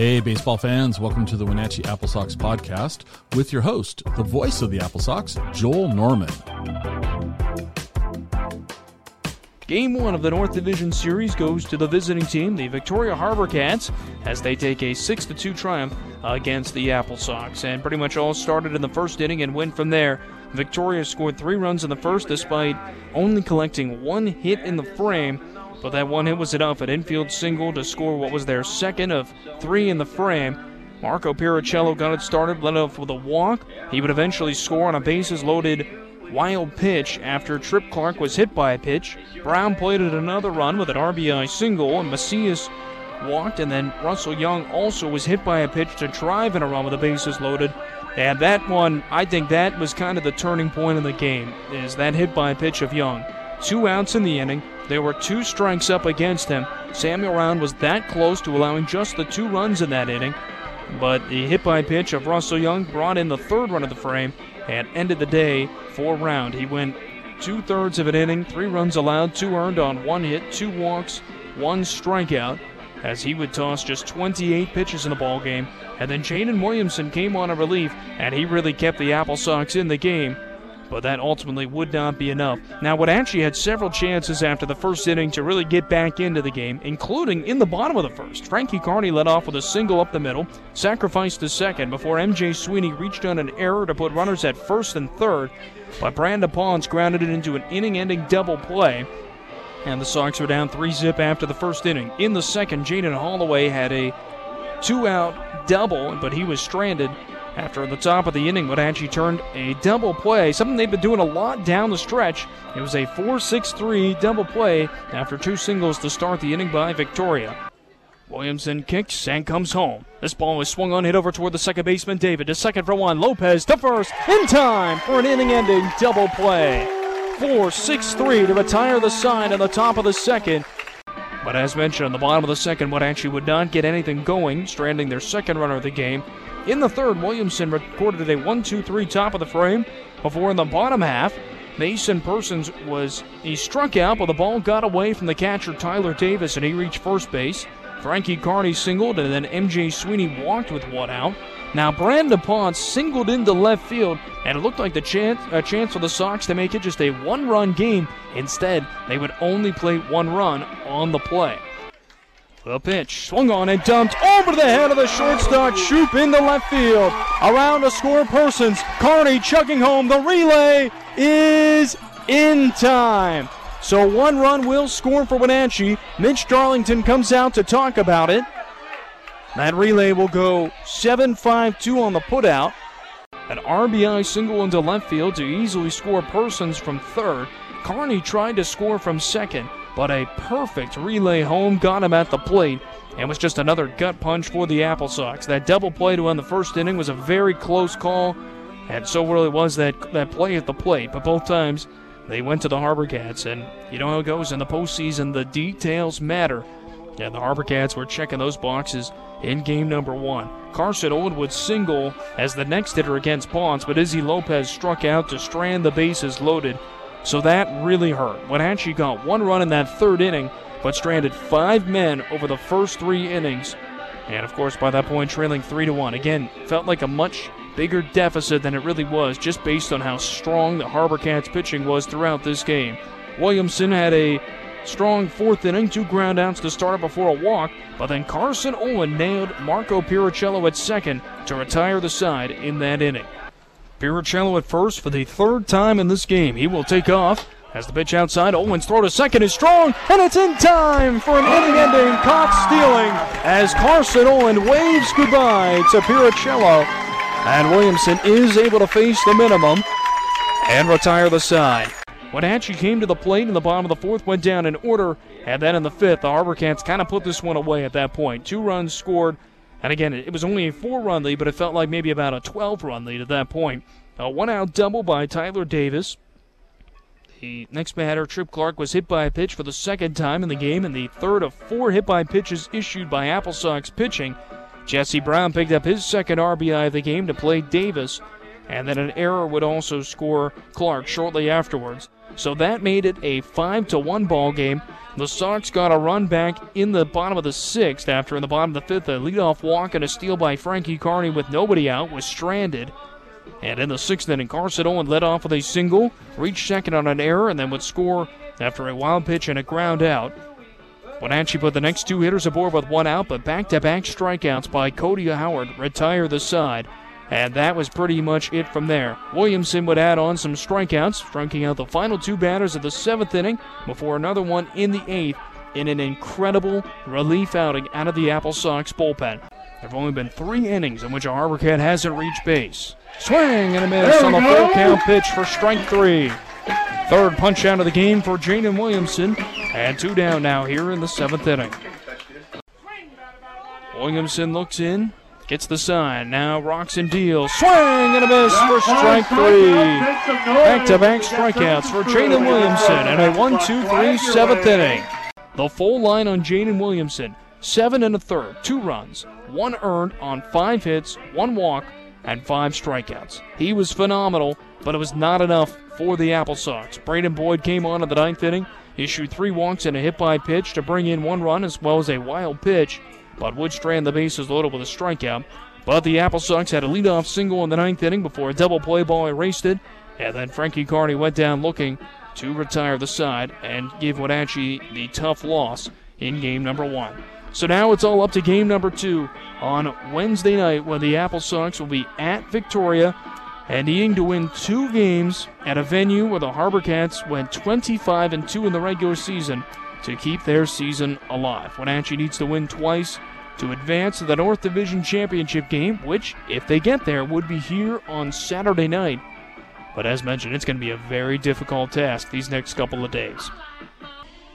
Hey, baseball fans, welcome to the Wenatchee Apple Sox podcast with your host, the voice of the Apple Sox, Joel Norman. Game one of the North Division Series goes to the visiting team, the Victoria Harbor Cats, as they take a 6 2 triumph against the Apple Sox. And pretty much all started in the first inning and went from there. Victoria scored three runs in the first despite only collecting one hit in the frame. But that one hit was enough, an infield single to score what was their second of three in the frame. Marco Piricello got it started, led off with a walk. He would eventually score on a bases loaded wild pitch after Trip Clark was hit by a pitch. Brown plated another run with an RBI single, and Macias walked, and then Russell Young also was hit by a pitch to drive in a run with the bases loaded. And that one, I think that was kind of the turning point in the game, is that hit by a pitch of Young. Two outs in the inning. There were two strikes up against him. Samuel Round was that close to allowing just the two runs in that inning. But the hit by pitch of Russell Young brought in the third run of the frame and ended the day for Round. He went two thirds of an inning, three runs allowed, two earned on one hit, two walks, one strikeout, as he would toss just 28 pitches in the ball game. And then Jaden Williamson came on a relief, and he really kept the Apple Sox in the game but that ultimately would not be enough. Now, Wenatchee had several chances after the first inning to really get back into the game, including in the bottom of the first. Frankie Carney led off with a single up the middle, sacrificed to second before MJ Sweeney reached on an error to put runners at first and third, but Brandon Pons grounded it into an inning ending double play. And the Sox were down 3 zip after the first inning. In the second, Jaden Holloway had a two out double, but he was stranded after the top of the inning, Wenatchee turned a double play, something they've been doing a lot down the stretch. It was a 4 6 3 double play after two singles to start the inning by Victoria. Williamson kicks and comes home. This ball was swung on, hit over toward the second baseman, David. To second for one. Lopez to first, in time for an inning ending double play. 4 6 3 to retire the side in the top of the second. But as mentioned, on the bottom of the second, Wenatchee would not get anything going, stranding their second runner of the game. In the third, Williamson recorded a 1 2 3 top of the frame before in the bottom half. Mason Persons was he struck out, but the ball got away from the catcher Tyler Davis and he reached first base. Frankie Carney singled, and then MJ Sweeney walked with one out. Now Brandon Pons singled into left field, and it looked like the chance a uh, chance for the Sox to make it just a one-run game. Instead, they would only play one run on the play. The pitch swung on and dumped over the head of the shortstop. Shoop into left field. Around a score Persons. Carney chugging home. The relay is in time. So one run will score for Wenatchee. Mitch Darlington comes out to talk about it. That relay will go 7 5 2 on the putout. An RBI single into left field to easily score Persons from third. Carney tried to score from second but a perfect relay home got him at the plate and was just another gut punch for the Apple Sox. That double play to end the first inning was a very close call, and so really was that, that play at the plate. But both times they went to the Harbor Cats, and you know how it goes in the postseason, the details matter. And the Harbor Cats were checking those boxes in game number one. Carson would single as the next hitter against Pons, but Izzy Lopez struck out to strand the bases loaded so that really hurt. Wenatchee got one run in that third inning, but stranded five men over the first three innings. And of course, by that point, trailing three to one. Again, felt like a much bigger deficit than it really was, just based on how strong the Harbor Cats pitching was throughout this game. Williamson had a strong fourth inning, two groundouts to start before a walk, but then Carson Owen nailed Marco Piricello at second to retire the side in that inning. Piricello at first for the third time in this game. He will take off. As the pitch outside, Owens' throw to second is strong, and it's in time for an inning-ending caught stealing as Carson Owen waves goodbye to Piricello. And Williamson is able to face the minimum and retire the side. Wenatchee came to the plate in the bottom of the fourth, went down in order, and then in the fifth, the Harbor Cats kind of put this one away at that point. Two runs scored and again, it was only a four run lead, but it felt like maybe about a 12 run lead at that point. A one out double by Tyler Davis. The next batter, Trip Clark, was hit by a pitch for the second time in the game, and the third of four hit by pitches issued by Apple Sox pitching. Jesse Brown picked up his second RBI of the game to play Davis, and then an error would also score Clark shortly afterwards. So that made it a 5 to 1 ball game. The Sox got a run back in the bottom of the sixth after in the bottom of the fifth, a leadoff walk and a steal by Frankie Carney with nobody out was stranded. And in the sixth inning, Carson Owen led off with a single, reached second on an error, and then would score after a wild pitch and a ground out. Wenatchee put the next two hitters aboard with one out, but back to back strikeouts by Cody Howard retire the side. And that was pretty much it from there. Williamson would add on some strikeouts, striking out the final two batters of the seventh inning before another one in the eighth in an incredible relief outing out of the Apple Sox bullpen. There have only been three innings in which a Harbor Cat hasn't reached base. Swing and a miss on the full count pitch for strike three. Third punch out of the game for Jaden Williamson, and two down now here in the seventh inning. Williamson looks in, gets the sign, now rocks and deals. Swing and a miss for strike three. Back to back strikeouts for Jaden Williamson and a 1 2 3 seventh inning. The full line on Jaden Williamson seven and a third, two runs, one earned on five hits, one walk, and five strikeouts. He was phenomenal, but it was not enough for the Apple Sox. Braden Boyd came on in the ninth inning, issued three walks and a hit by pitch to bring in one run as well as a wild pitch, but would strand the bases loaded with a strikeout. But the Apple Sox had a leadoff single in the ninth inning before a double play ball erased it, and then Frankie Carney went down looking to retire the side and give Wenatchee the tough loss in game number one. So now it's all up to game number two on Wednesday night when the Apple Sox will be at Victoria and needing to win two games at a venue where the Harbor Cats went 25 and 2 in the regular season to keep their season alive. Wenatchee needs to win twice to advance to the North Division Championship game, which, if they get there, would be here on Saturday night. But as mentioned, it's going to be a very difficult task these next couple of days.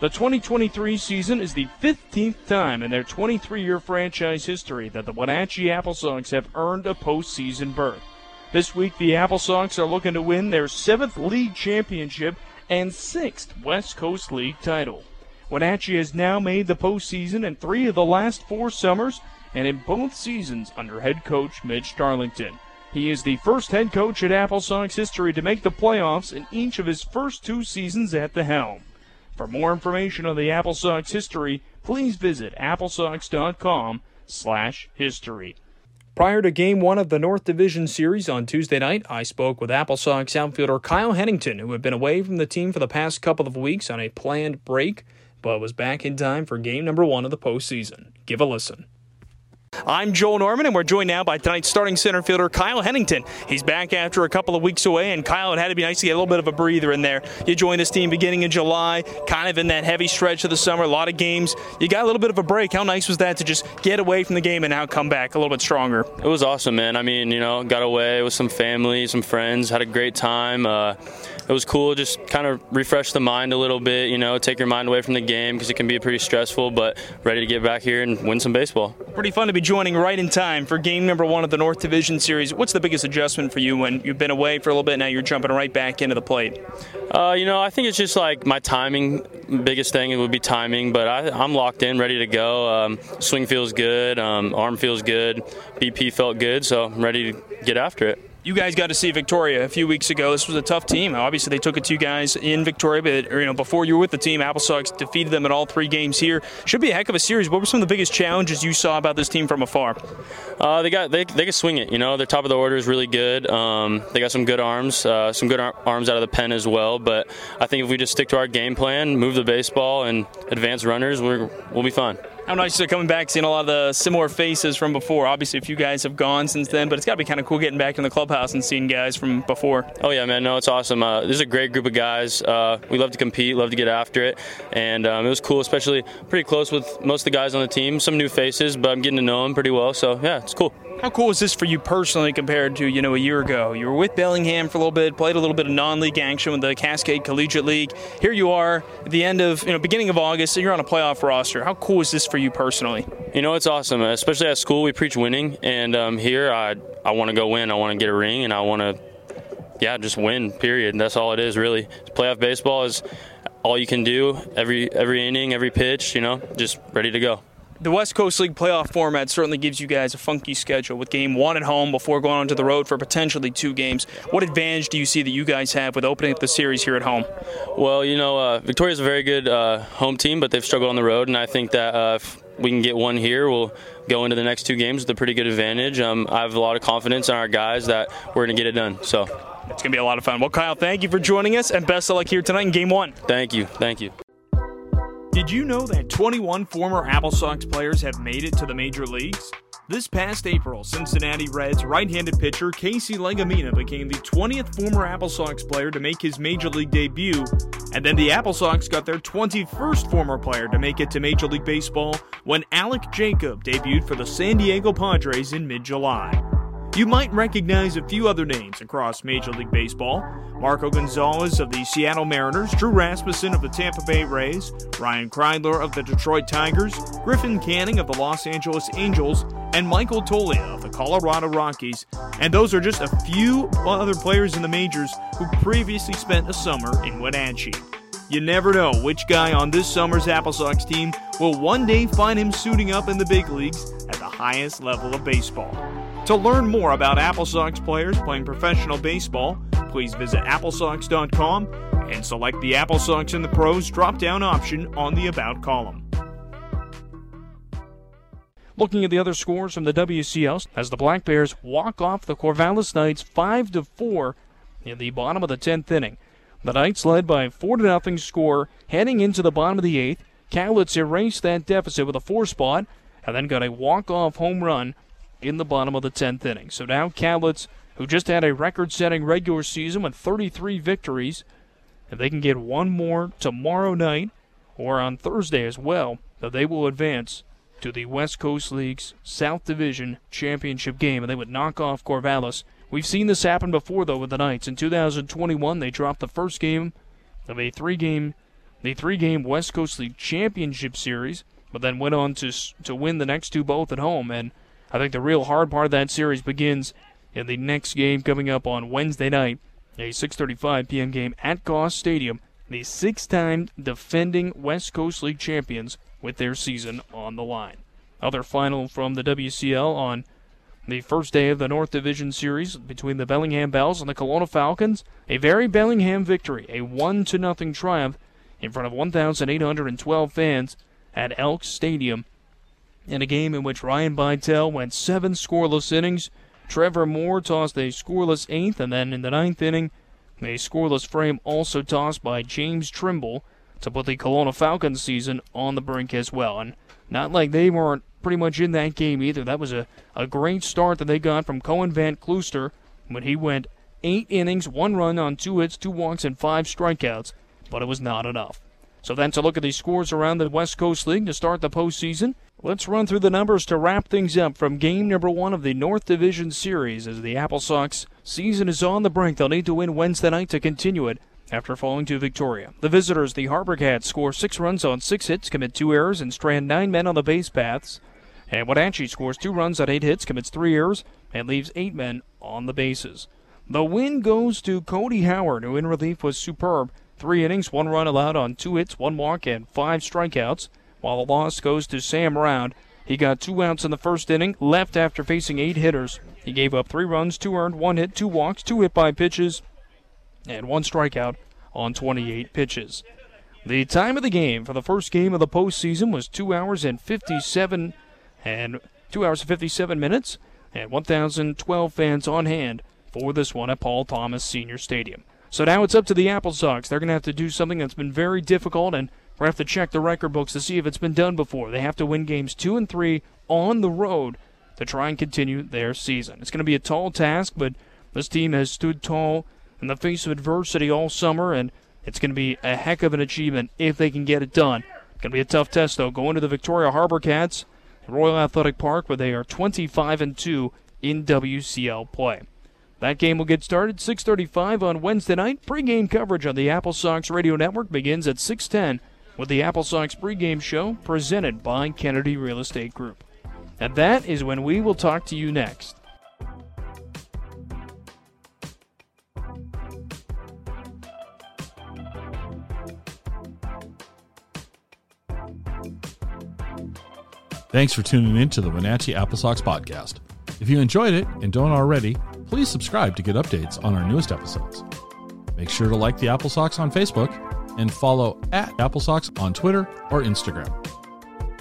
The 2023 season is the 15th time in their 23 year franchise history that the Wenatchee Apple Sox have earned a postseason berth. This week, the Apple Sox are looking to win their seventh league championship and sixth West Coast League title. Wenatchee has now made the postseason in three of the last four summers and in both seasons under head coach Mitch Darlington. He is the first head coach at Apple Sox history to make the playoffs in each of his first two seasons at the helm. For more information on the Apple Sox history, please visit applesox.com slash history. Prior to Game 1 of the North Division Series on Tuesday night, I spoke with Apple Sox outfielder Kyle Henington, who had been away from the team for the past couple of weeks on a planned break, but was back in time for game number one of the postseason. Give a listen. I'm Joel Norman, and we're joined now by tonight's starting center fielder, Kyle Henington. He's back after a couple of weeks away, and Kyle, it had to be nice to get a little bit of a breather in there. You joined this team beginning in July, kind of in that heavy stretch of the summer, a lot of games. You got a little bit of a break. How nice was that to just get away from the game and now come back a little bit stronger? It was awesome, man. I mean, you know, got away with some family, some friends, had a great time. Uh, it was cool, just kind of refresh the mind a little bit, you know, take your mind away from the game because it can be pretty stressful, but ready to get back here and win some baseball. Pretty fun to be joining right in time for game number one of the North Division Series. What's the biggest adjustment for you when you've been away for a little bit, now you're jumping right back into the plate? Uh, you know, I think it's just like my timing. Biggest thing it would be timing, but I, am locked in, ready to go. Um, swing feels good, um, arm feels good, BP felt good, so I'm ready to get after it you guys got to see Victoria a few weeks ago. This was a tough team. Obviously, they took it to you guys in Victoria, but you know before you were with the team, Apple Sox defeated them in all three games here. Should be a heck of a series. What were some of the biggest challenges you saw about this team from afar? Uh, they got they, they can swing it. You know, their top of the order is really good. Um, they got some good arms, uh, some good ar- arms out of the pen as well. But I think if we just stick to our game plan, move the baseball, and advance runners, we're, we'll be fine. How nice it coming back, seeing a lot of the similar faces from before? Obviously, a few guys have gone since then, but it's got to be kind of cool getting back in the clubhouse and seeing guys from before. Oh yeah, man, no, it's awesome. Uh, this is a great group of guys. Uh, we love to compete, love to get after it, and um, it was cool, especially pretty close with most of the guys on the team. Some new faces, but I'm getting to know them pretty well. So yeah, it's cool. How cool is this for you personally compared to, you know, a year ago? You were with Bellingham for a little bit, played a little bit of non-league action with the Cascade Collegiate League. Here you are at the end of, you know, beginning of August, you're on a playoff roster. How cool is this for you personally? You know, it's awesome. Especially at school, we preach winning, and um, here I I want to go win. I want to get a ring, and I want to, yeah, just win. Period. That's all it is, really. Playoff baseball is all you can do every every inning, every pitch. You know, just ready to go the West Coast League playoff format certainly gives you guys a funky schedule with game one at home before going on to the road for potentially two games. What advantage do you see that you guys have with opening up the series here at home? Well, you know, uh, Victoria's a very good uh, home team, but they've struggled on the road, and I think that uh, if we can get one here, we'll go into the next two games with a pretty good advantage. Um, I have a lot of confidence in our guys that we're going to get it done. So it's going to be a lot of fun. Well, Kyle, thank you for joining us, and best of luck here tonight in game one. Thank you. Thank you. Did you know that 21 former Apple Sox players have made it to the major leagues? This past April, Cincinnati Reds right handed pitcher Casey Legumina became the 20th former Apple Sox player to make his major league debut, and then the Apple Sox got their 21st former player to make it to Major League Baseball when Alek Jacob debuted for the San Diego Padres in mid July. You might recognize a few other names across Major League Baseball Marco Gonzalez of the Seattle Mariners, Drew Rasmussen of the Tampa Bay Rays, Ryan Kreidler of the Detroit Tigers, Griffin Canning of the Los Angeles Angels, and Michael Toglia of the Colorado Rockies. And those are just a few other players in the majors who previously spent a summer in Wenatchee. You never know which guy on this summer's Apple Sox team will one day find him suiting up in the big leagues at the highest level of baseball. To learn more about Apple Sox players playing professional baseball, please visit applesox.com and select the Apple Sox and the Pros drop down option on the About column. Looking at the other scores from the WCL, as the Black Bears walk off the Corvallis Knights 5 to 4 in the bottom of the 10th inning. The Knights led by a 4 to nothing score heading into the bottom of the 8th. Cowlitz erased that deficit with a four spot and then got a walk off home run in the bottom of the 10th inning. So now Cowlitz, who just had a record setting regular season with 33 victories, if they can get one more tomorrow night or on Thursday as well, they will advance to the West Coast League's South Division Championship game, and they would knock off Corvallis. We've seen this happen before, though, with the Knights. In 2021, they dropped the first game of a three-game, the three-game West Coast League Championship Series, but then went on to to win the next two both at home. And I think the real hard part of that series begins in the next game coming up on Wednesday night, a 6:35 p.m. game at Goss Stadium. The six-time defending West Coast League champions with their season on the line. Other final from the WCL on the first day of the North Division Series between the Bellingham Bells and the Kelowna Falcons. A very Bellingham victory, a one to nothing triumph in front of 1,812 fans at Elks Stadium in a game in which Ryan Bytel went seven scoreless innings. Trevor Moore tossed a scoreless eighth, and then in the ninth inning, a scoreless frame also tossed by James Trimble to put the Kelowna Falcons season on the brink as well. And not like they weren't pretty much in that game either. That was a, a great start that they got from Cohen Van Klooster when he went eight innings, one run on two hits, two walks, and five strikeouts, but it was not enough. So then to look at the scores around the West Coast League to start the postseason, let's run through the numbers to wrap things up from game number one of the North Division Series as the Apple Sox season is on the brink. They'll need to win Wednesday night to continue it after falling to Victoria. The visitors, the Harbor Cats, score six runs on six hits, commit two errors, and strand nine men on the base paths. And Wenatchee scores two runs on eight hits, commits three errors, and leaves eight men on the bases. The win goes to Cody Howard, who in relief was superb. Three innings, one run allowed on two hits, one walk, and five strikeouts. While the loss goes to Sam Round. He got two outs in the first inning, left after facing eight hitters. He gave up three runs, two earned, one hit, two walks, two hit by pitches, and one strikeout on 28 pitches. The time of the game for the first game of the postseason was two hours and 57 and two hours and 57 minutes, and 1,012 fans on hand for this one at Paul Thomas Senior Stadium. So now it's up to the Apple Sox. They're going to have to do something that's been very difficult, and we have to check the record books to see if it's been done before. They have to win games two and three on the road to try and continue their season. It's going to be a tall task, but this team has stood tall in the face of adversity all summer, and it's going to be a heck of an achievement if they can get it done. It's going to be a tough test, though. Going to the Victoria Harbor Cats, Royal Athletic Park, where they are 25 and 2 in WCL play. That game will get started 6:35 on Wednesday night. Pre-game coverage on the Apple Sox Radio Network begins at 6:10 with the Apple Sox pregame show presented by Kennedy Real Estate Group. And that is when we will talk to you next. Thanks for tuning in to the Wenatchee Apple Sox podcast. If you enjoyed it and don't already, please subscribe to get updates on our newest episodes. Make sure to like the Apple Sox on Facebook and follow at Apple Sox on Twitter or Instagram.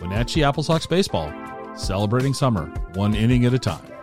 Wenatchee Apple Sox Baseball, celebrating summer one inning at a time.